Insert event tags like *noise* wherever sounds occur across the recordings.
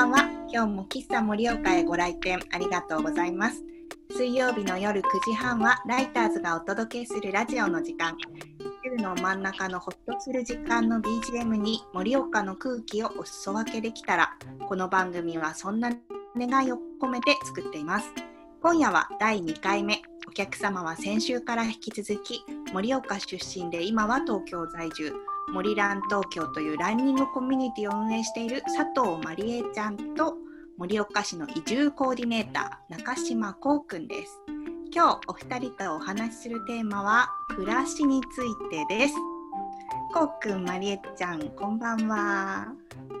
ばんは。今日も喫茶盛岡へご来店ありがとうございます。水曜日の夜9時半はライターズがお届けするラジオの時間。週の真ん中のホッとする時間の BGM に盛岡の空気をお裾分けできたら、この番組はそんな願いを込めて作っています。今夜は第2回目。お客様は先週から引き続き、盛岡出身で今は東京在住、森ラン東京というランニングコミュニティを運営している佐藤まりえちゃんと盛岡市の移住コーディネーター中島こうくんです。今日お二人とお話しするテーマは暮らしについてです。こうくん、まりえちゃん、こんばんは。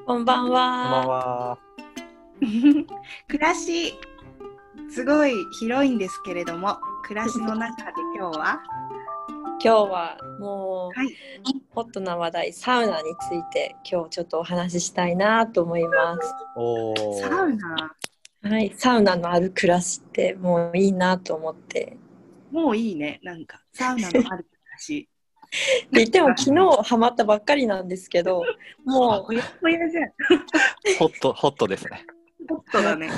こんばんこんばんは。は。*laughs* 暮らし、すごい広いんですけれども、暮らしの中で今日は？今日はもう、はいホットな話題サウナについて今日ちょっとお話ししたいなと思います。おお。サウナ、はい、サウナのある暮らしってもういいなと思って。もういいね、なんかサウナのある暮らし。で言っても昨日ハマったばっかりなんですけど、もほやほやじゃん。ホット、ホットですね。ホットだね。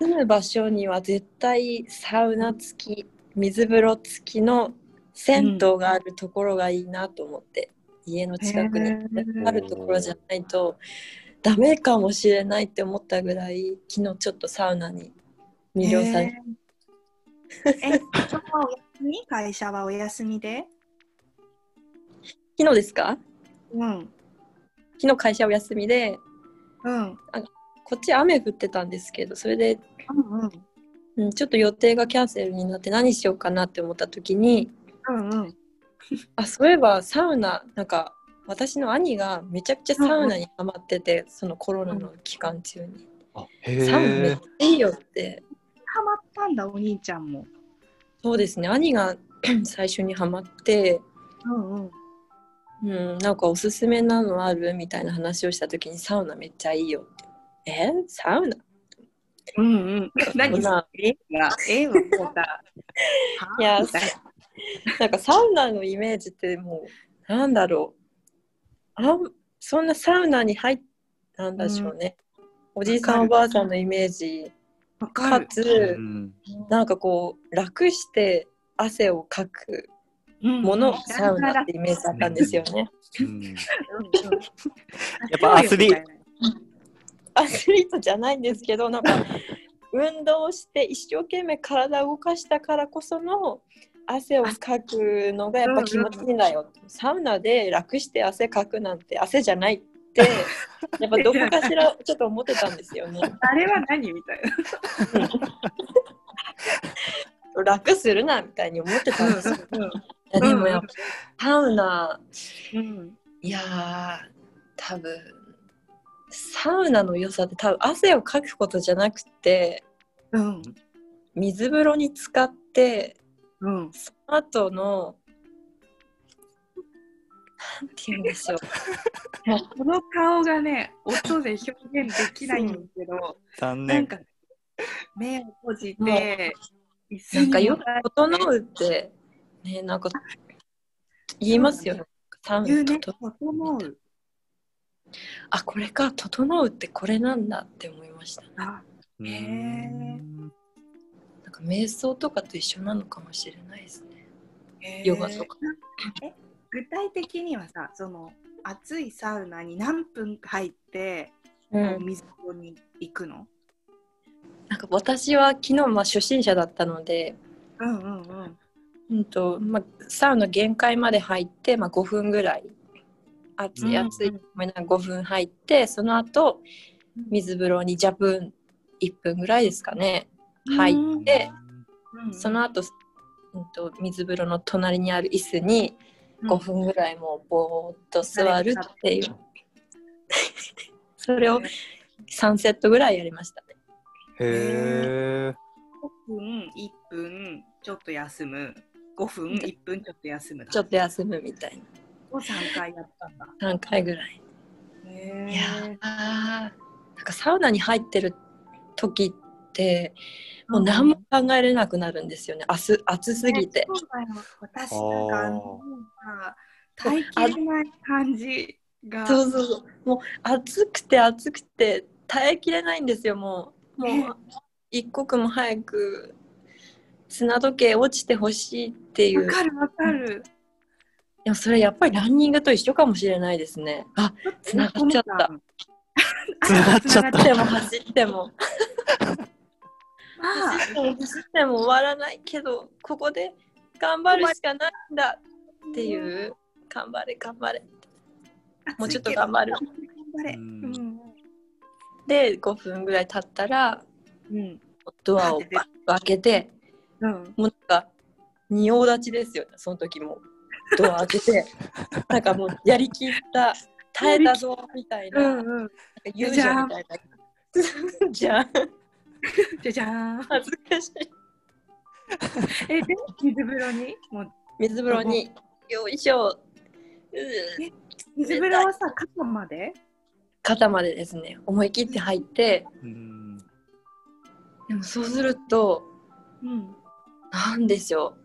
う住む場所には絶対サウナ付き、水風呂付きの銭湯があるところがいいなと思って、家の近くにあるところじゃないとダメかもしれないって思ったぐらい昨日ちょっとサウナに魅了されて、えー。え、そこはお休み？会社はお休みで？昨日ですか？うん。昨日会社お休みでうん。こっち雨降ってたんですけどそれで、うんうん。うん、ちょっと予定がキャンセルになって何しようかなって思った時にうんうん。あそういえばサウナなんか私の兄がめちゃくちゃサウナにハマってて、そのコロナの期間中に、あ、へサウナめっえち。ゃいいよってハマったんだ、お兄ちゃんも。そうですね兄が *clears throat* 最初にハマってうんうん。うん、なんかおすすめなのあるみたいな話をした時にサウナめっちゃいいよって。え？サウナ？うんうん。何まあ絵が、絵をこうた。いや *laughs* みたいな *laughs* んかサウナのイメージってもうなんだろう。あんそんなサウナに入っなんでしょうね、おじいさんおばあさんのイメージ。か。つうん。なんかこう楽して汗をかくもの、サウナってイメージだったんですよね。うん。やっぱアスリート。アスリートじゃないんですけどなんか運動して一生懸命体を動かしたからこその汗をかくのがやっぱ気持ちいいんだよ、サウナで楽して汗かくなんて汗じゃないって *laughs* やっぱどこかしらちょっと思ってたんですよね。あれは何みたいな。楽するなみたいに思ってたんですよ、いやでもやっぱサウナうん。いやー多分サウナの良さって多分汗をかくことじゃなくてうん。水風呂に浸かってうん。その後のなんて言うんでしょう。この顔がね、音で表現できないんですけど、残念。なんか、目を閉じもて、椅子になんかよく整うってねなんか言いますよね。言うね、整う。あこれか整うってこれなんだって思いましたあ、うへーんなんか瞑想とかと一緒なのかもしれないですね。ヨガとか。え、具体的にはさ、その暑いサウナに何分か入って、うん。水風呂に行くの？なんか私は昨日まあ初心者だったのでうんうんうん。うんとまあ、サウナ限界まで入って、まあ、5分ぐらい。暑いうん暑い、ごめんな5分入ってその後水風呂にジャブン1分ぐらいですかね入って、うんその後、うん、と水風呂の隣にある椅子に5分ぐらいもうぼーっと座るっていう、*laughs* それを3セットぐらいやりましたね。へえ。5分、1分、ちょっと休む。5分、1分、ちょっと休む。ちょっと休むみたいを3回やったんだ。な3回ぐらい。へいやー。なんかサウナに入ってる時ってもう何も考えれなくなるんですよね。暑暑すぎて。そうだよ。私なんかあ耐えきれない感じが。そうそう。そうもう暑くて暑くて耐えきれないんですよもう。もう一刻も早く砂時計落ちてほしいっていう。わかるわかる。でもそれやっぱりランニングと一緒かもしれないですね。あ *laughs* 繋がっちゃった。繋がっちゃった。走っても走ってもあ走っても走っても終わらないけどここで頑張るしかないんだっていう。頑張れ頑張れ。あもうちょっと頑張る。頑張れ。ううん。ん。で5分ぐらい経ったらうん。ドアをバッと開けてうん。もうなんか仁王立ちですよ。ねその時もドア開けて *laughs* なんかもうやりきった耐えたぞみたいな,、なんかうん。勇者みたいな。じゃん *laughs* *laughs* じゃじゃーん。恥ずかしい。え、で、水風呂に？もう、水風呂に。よいしょ。う水風呂はさ、肩まで？肩までですね。思い切って入って。うん。でもそうするとうん。なんでしょ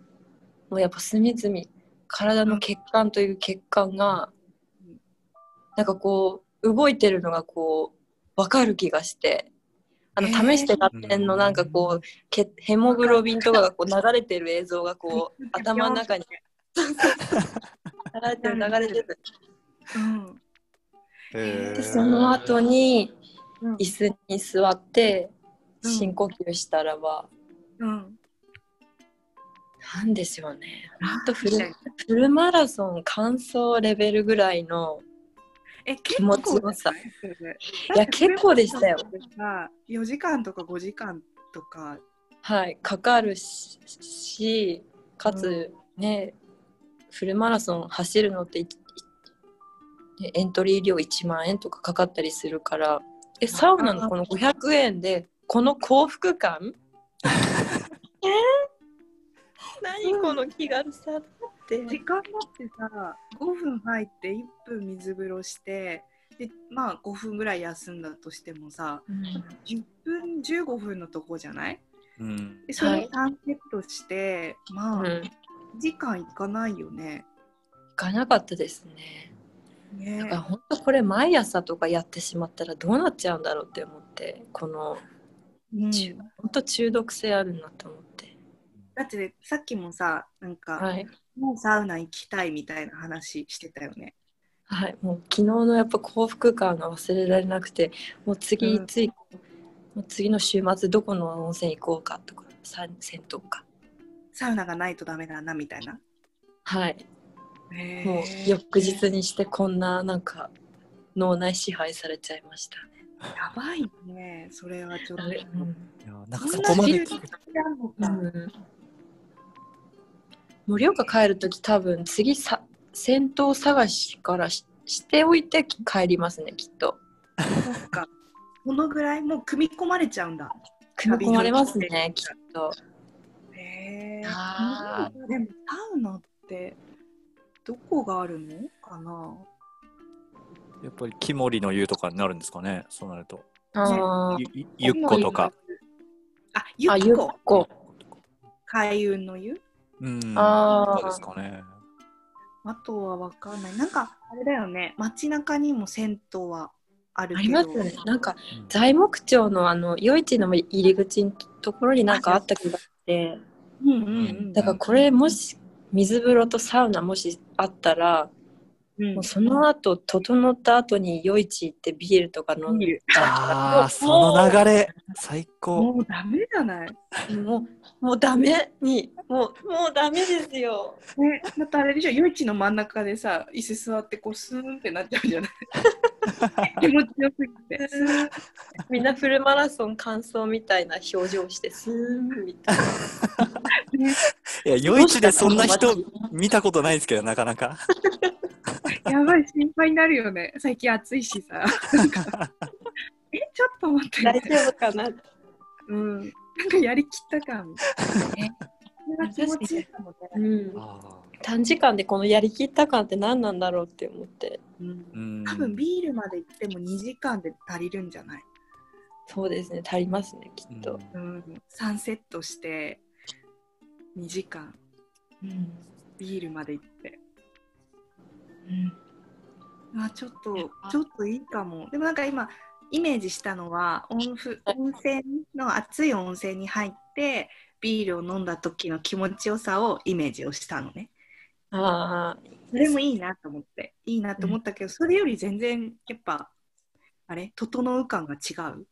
う。もうやっぱ隅々体の血管という血管がうん。なんかこう動いてるのがこう分かる気がしてあの試して買ってんのなんかこうけヘモグロビンとかがこう流れてる映像がこう頭の中に。*laughs* 流れてる。流れてるでその後にうん。椅子に座ってうん。深呼吸したらば、うん。なんでしょうね。ほんとフルフルマラソン完走レベルぐらいのえ、気持ちよさいいや結構でしたよ。4時間とか5時間とか。はい、かかるししかつね、フルマラソン走るのってエントリー料1万円とかかかったりするからえサウナのこの500円でこの幸福感？*laughs* えー、何この気軽さって時間だってさ、5分入って1分水風呂して、で、まあ5分ぐらい休んだとしてもさ、うん。10分、15分のとこじゃない？うん。で、それはい。を3セットして、まあ、うん、1時間いかないよね。行かなかったですね。ね。だから本当これ毎朝とかやってしまったらどうなっちゃうんだろうって思ってこのうん。中本当中毒性あるなと思ってだってさっきもさ、なんか、はい。もうサウナ行きたいみたいな話してたよね。はい、もう昨日のやっぱ幸福感が忘れられなくてもう次、うん。ついもう次の週末どこの温泉行こうかとかさ銭湯か。サウナがないとダメだなみたいな。はい。もう翌日にしてこんななんか脳内支配されちゃいましたね。やばいね、それはちょっと。うん。いやなんかそこまで充実やんのか。うん盛岡帰る時多分次さ銭湯探しからししておいて帰りますねきっと。そっか。このぐらいもう組み込まれちゃうんだ。組み込まれますねきっと。へえ。あでもサウナってどこがあるの？かな？やっぱり木森の湯とかになるんですかねそうなると。あー。ゆゆゆっことか。あ、ゆっっこ。こ海運の湯？うんあうですかねあとはわかんない。なんかあれだよね。街中にも銭湯はあるあけど。りますよね。なんかうん材木町のあの夜市の入り口のところになんかあった気がして、うんうんうん。だからこれもし水風呂とサウナもしあったら、うんもうその後整った後に夜市行ってビールとか飲んでああその流れ最高もうダメじゃない？もうもうダメにもうもうダメですよ。ね、だってあれでしょ、夜市の真ん中でさ、椅子座ってこうスーンってなっちゃうじゃない？*laughs* 気持ちよすぎて。みんなフルマラソン完走みたいな表情してスーンみたいな。ね、*laughs* いや夜市でそんな人見たことないですけどなかなか *laughs* やばい、心配になるよね。最近暑いしさ。*laughs* え、ちょっと待って、大丈夫かな？うん。なんかやりきった感。え、それが気持ちいいかもね。うん、あ短時間でこのやりきった感って何なんだろうって思ってうんーうん多分ビールまで行っても2時間で足りるんじゃない？そうですね足りますねきっと、うん。3セットして2時間うんビールまで行って。うんあ、ちょっと、ちょっといいかも。でもなんか今、イメージしたのは温ふ温泉の熱い温泉に入ってビールを飲んだ時の気持ちよさをイメージをしたのね。ああ、それもいいなと思っていいなと思ったけど、それより全然やっぱあれ？整う感が違う？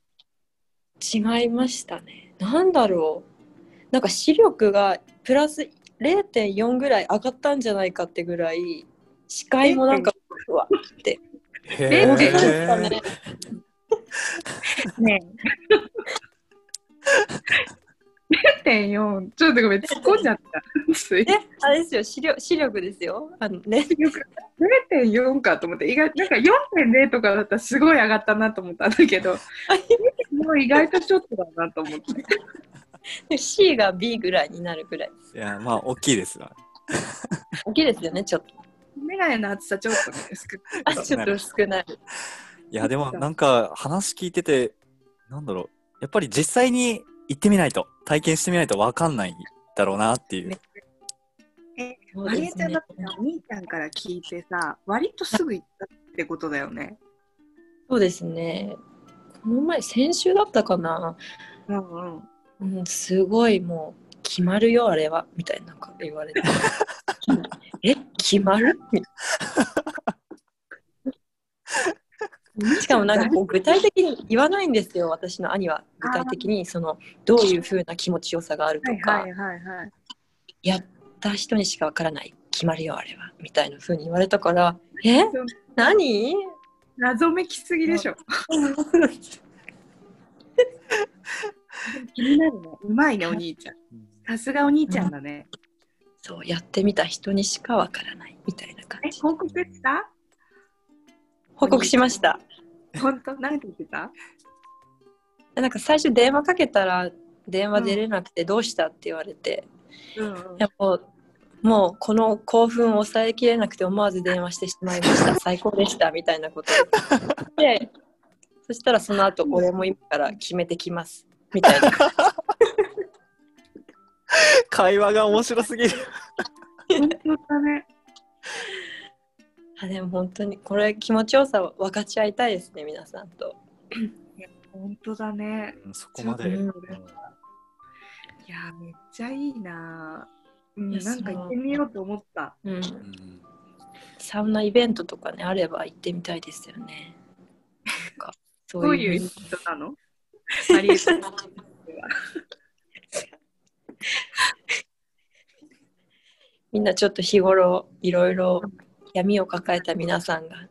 違いましたね。なんだろう。なんか視力がプラス0.4ぐらい上がったんじゃないかってぐらい視界もなんかふわってへ大きかったえね。*laughs* ねえ。0.4ちょっとごめん突っ込んじゃった。え、あれですよ視力視力ですよ。あのね。0.4かと思って意外なんか4.0とかだったらすごい上がったなと思ったんだけどもう意外とちょっとだなと思って。*laughs* C が B ぐらいになるぐらいです。いやまあ大きいですが大きいですよね、ちょっと。メガネの厚さちょっとね薄くあ、ちょっと少ない。いやでもなんか話聞いててなんだろうやっぱり実際に行ってみないと体験してみないと分かんないだろうなっていうねえマリエちゃんだってお兄ちゃんから聞いてさ割とすぐ行ったってことだよね。そうですね。この前、先週だったかな。うんうん。うん、すごいもう、決まるよ、あれは。みたいななんか言われて。え、決まる？み *laughs* しかもなんかこう具体的に言わないんですよ、私の兄は。具体的にそのどういう風な気持ちよさがあるとか、はいはいはいはい。やった人にしかわからない、決まるよ、あれは。みたいな風に言われたから、え？何？謎めきすぎでしょ。*laughs* 気になるね。うまいね、お兄ちゃん。さすがお兄ちゃんだね。そう、やってみた人にしかわからない、みたいな感え、じ。報告した？報告しました。本当？なんて言ってた？*laughs* なんか最初電話かけたら電話出れなくてどうしたって言われて、うんやもうもうこの興奮を抑えきれなくて思わず電話してしまいました。*laughs* 最高でしたみたいなことを。言ってそしたらその後俺も今から決めてきます。みたいな *laughs* 会話が面白すぎる。本当だね。あでも本当にこれ気持ちよさを分かち合いたいですね皆さんと。本当だね。うんそこまで、うん。いや、めっちゃいいな。うん、いやなんか行ってみようと思った。うん。うんサウナイベントとかねあれば行ってみたいですよね。なんかそどういう。イベントなの？マリエちゃん。は *laughs* *laughs* みんなちょっと日頃いろいろ闇を抱えた皆さんが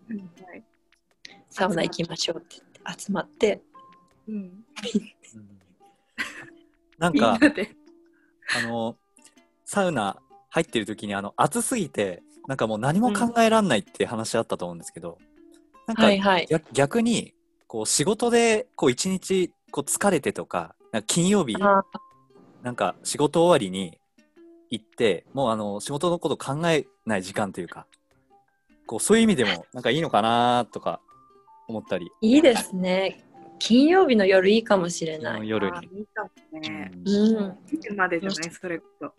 サウナ行きましょうって言って集まってうん、うんなんか。あのサウナ入ってる時にあの暑すぎてなんかもう何も考えらんないって話あったと思うんですけど、なんかはいはい。逆逆にこう仕事でこう一日こう疲れてとかなんか金曜日あなんか仕事終わりに行ってもうあの仕事のこと考えない時間というかこうそういう意味でもなんかいいのかなとか思ったり、いいですね金曜日の夜いいかもしれない、あ夜に。いいかもね。うんまでじゃない、それこそ。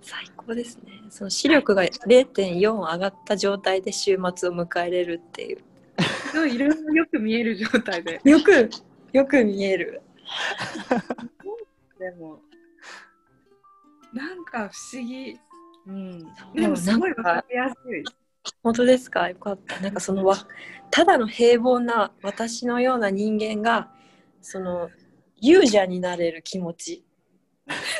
最高ですねその視力が0.4上がった状態で週末を迎えれるっていうすごいいろいろよく見える状態で。よくよく見えるでも、なんか不思議。うん。ででももすごいわかりやすい。本当ですか？よかった。なんかそのわただの平凡な私のような人間がその勇者になれる気持ち。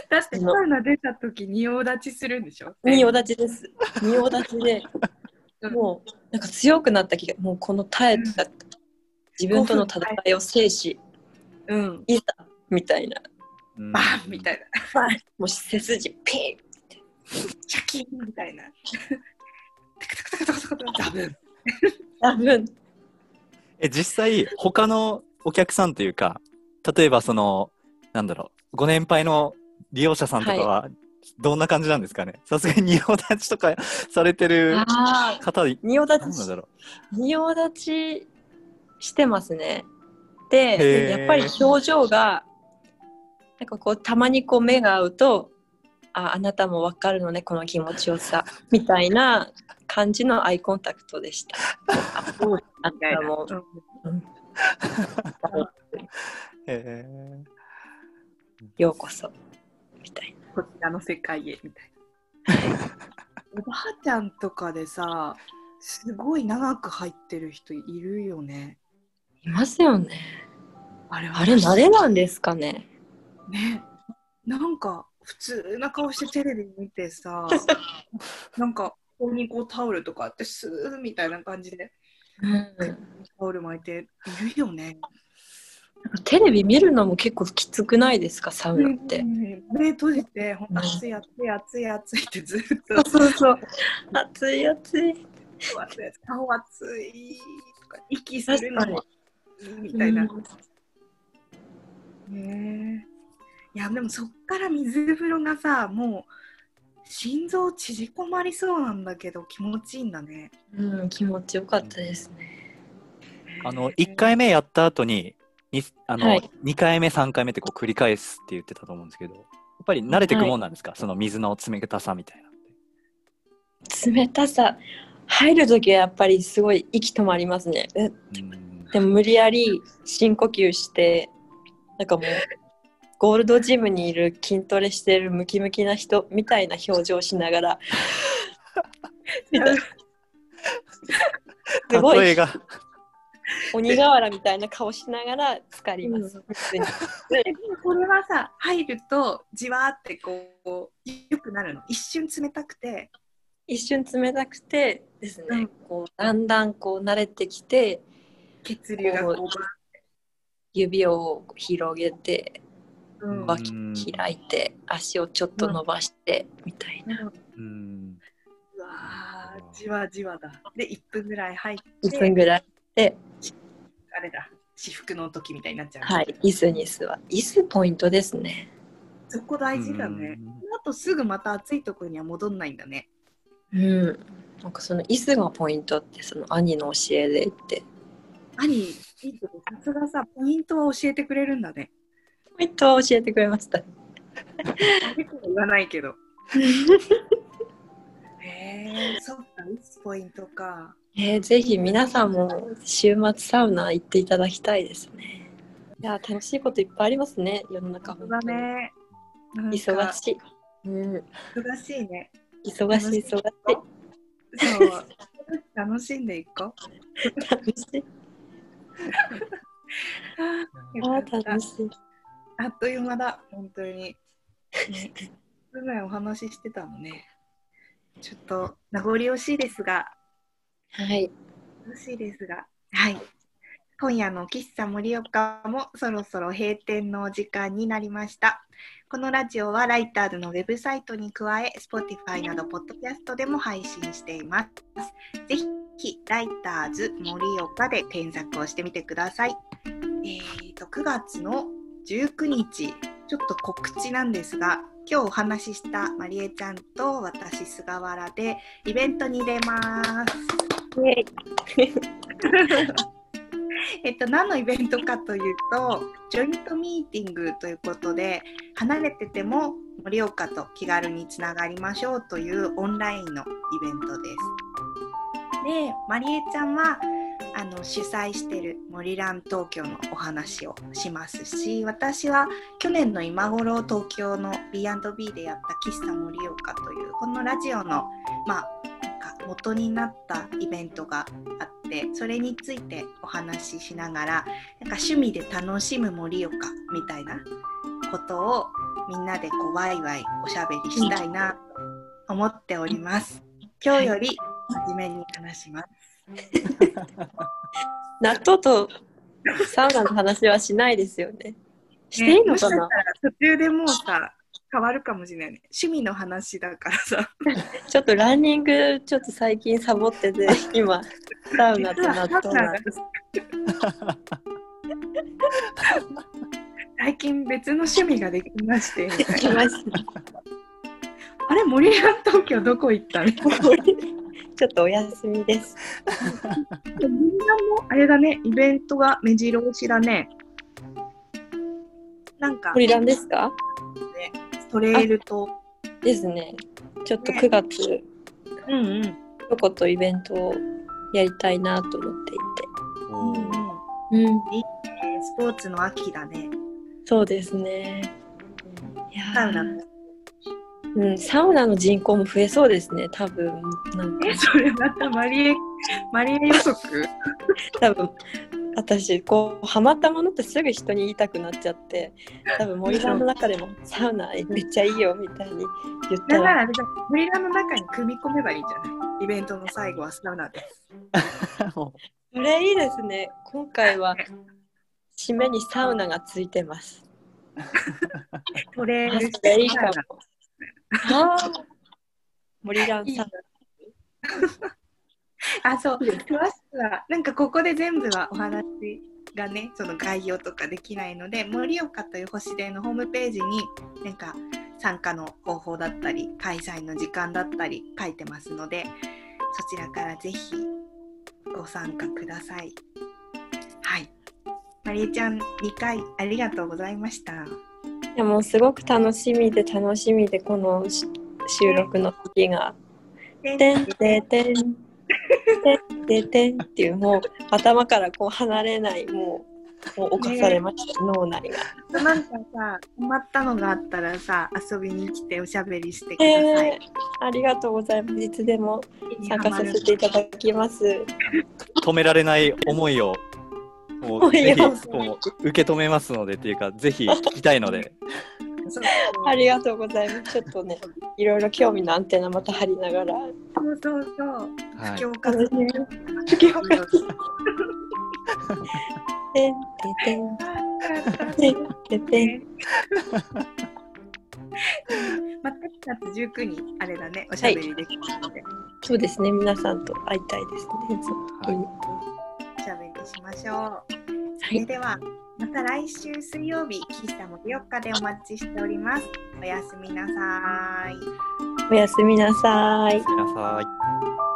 だってサウナ出た時仁王立ちするんでしょ？仁王立ちです。仁王立ちでうん。もうなんか強くなった気がもうこの耐えた自分との戦いを制しうん。いざみたいな。うんバンみたいな。*laughs* もう背筋ピンシャキンみたいな。タカタカタカタカタカタダブン。多分え実際他のお客さんというか例えばそのなんだろうご年配の利用者さんとかはどんな感じなんですかねさすがに仁王立ちとかされてる方い仁王立ちだろ仁王立ちしてますね。へでーやっぱり表情がなんかこうたまにこう目が合うとああなたも分かるのねこの気持ちよさ *laughs* みたいな感じのアイコンタクトでした。あそうあなたもうん。え。ようこそ。みたいこちらの世界へみたいな。おばあちゃんとかでさ、すごい長く入ってる人いるよね。ないますよね。あれあれ慣れなんですかねね。なんか普通な顔してテレビ見てさ、*laughs* なんかここにこうタオルとかあってスーみたいな感じでうん。タオル巻いているよね。テレビ見るのも結構きつくないですか？サウナって、ね目閉じて、ほんと暑い暑い暑い暑いってずっと。そうそう暑い暑い顔暑いとか息するのもみたいな。ね。えいやでもそっから水風呂がさもう心臓縮こまりそうなんだけど気持ちいいんだね。うん気持ちよかったですね。ーあの1回目やった後ににあの、はい。2回目3回目ってこう繰り返すって言ってたと思うんですけどやっぱり慣れていくもんなんですか、その水の冷たさみたいな冷たさ入る時はやっぱりすごい息止まりますね。えうん。でも無理やり深呼吸してなんかもうゴールドジムにいる筋トレしてるムキムキな人みたいな表情しながら。みたい。なすごい鬼瓦みたいな顔しながら浸かります、普通に。でもこれはさ入るとじわーってこうよくなるの。一瞬冷たくて。一瞬冷たくてですね、うん。こうだんだんこう慣れてきて血流がこうこ指を広げてうん脇開いて足をちょっと伸ばしてみたいな、うん。うわーじわじわだ。で1分ぐらい入っ1て分ぐらいで、あれだ。至福の時みたいになっちゃう。はい、椅子に座る。椅子ポイントですね。そこ大事だね。その後すぐまた暑いところには戻んないんだね。うん。なんかその椅子がポイントってその兄の教えで言って。兄、いいとこさすがさ、ポイントは教えてくれるんだね。ポイントは教えてくれました言わないけど。*laughs* へえ、そっか、いつポイントか。えー、ぜひ皆さんも週末サウナ行っていただきたいですねいや楽しいこといっぱいありますね世の中本当だね。忙しい、うん、忙しいね。忙しい忙しいそう。楽しんでいこう。楽しい *laughs* あ楽しいあっという間だ、本当に。ね、*laughs* すぐお話ししてたのね。ちょっと名残惜しいですが、はい惜しいですが、はい。今夜の喫茶盛岡もそろそろ閉店のお時間になりました。このラジオはライターズのウェブサイトに加え、Spotify などポッドキャストでも配信しています。ぜひ、ライターズ盛岡で検索をしてみてください。えーと、9月の19日、ちょっと告知なんですが、今日お話ししたまりえちゃんと私、菅原でイベントに出ます。*laughs* えっと、何のイベントかというと、ジョイントミーティングということで、離れてても盛岡と気軽につながりましょうというオンラインのイベントです。で、まりえちゃんはあの主催してる森蘭東京のお話をしますし、私は去年の今頃東京の B&B でやった喫茶盛岡というこのラジオのまあ元になったイベントがあってそれについてお話ししながらなんか趣味で楽しむ盛岡みたいなことをみんなでこうワイワイおしゃべりしたいなと思っております。今日より真面目に話します。*laughs* 納豆とサウナの話はしないですよね。していいのかな、ね途中でもうさ変わるかもしれないね。趣味の話だからさ。*laughs* ちょっとランニングちょっと最近サボってて *laughs* 今サウナと納豆なんです。最近別の趣味ができましてみたいな来ましたあれ森蘭東京どこ行ったの？ちょっとお休みです。*laughs* みんなもあれだねイベントが目白押しだねなんか森ランですか？ストレールとですね。ちょっと9月うんうんどことイベントをやりたいなと思っていて。おーうん、えースポーツの秋だね。そうですね。いや。うん、サウナの人口も増えそうですね、多分。なんか。え、それまたマリエ、マリエ予測？*laughs* 多分私こうハマったものってすぐ人に言いたくなっちゃって多分森さんの中でもサウナめっちゃいいよみたいに言ったら。だからあれだ、ゴリラの中に組み込めばいいんじゃない？イベントの最後はサウナです。も *laughs* それいいですね。今回は締めにサウナがついてます。*laughs* トレールそれいいかも森蘭サウあ、そう、詳しくは、なんかここで全部はお話がね、その概要とかできないので、盛岡という星でのホームページに、なんか参加の方法だったり、開催の時間だったり書いてますので、そちらからぜひご参加ください。はい。まりえちゃん、2回ありがとうございました。ナいやもうすごく楽しみで楽しみでこのし収録の時が「てんてんてん」てんてんてんっていうもう頭からこう離れないもうもう犯されました、脳内が。なんかさ、困ったのがあったらさ、遊びに来ておしゃべりしてください。えー、ありがとうございます。いつでも参加させていただきます。う止められない思いをもうぜひこう受け止めますのでっていうかぜひ聞きたいのでそう *laughs* ありがとうございます。ちょっとね、いろいろ興味のアンテナまた張りながら。そうそうそう。はい布教活動。布教活てんてんてんてんてんてん。また9月19日あれだね、おしゃべりできるので、そうですね、皆さんと会いたいですね。そうはいおしましょう。はい、それでは、また来週水曜日、喫茶盛岡でお待ちしております。おやすみなさい。おやすみなさい。ください。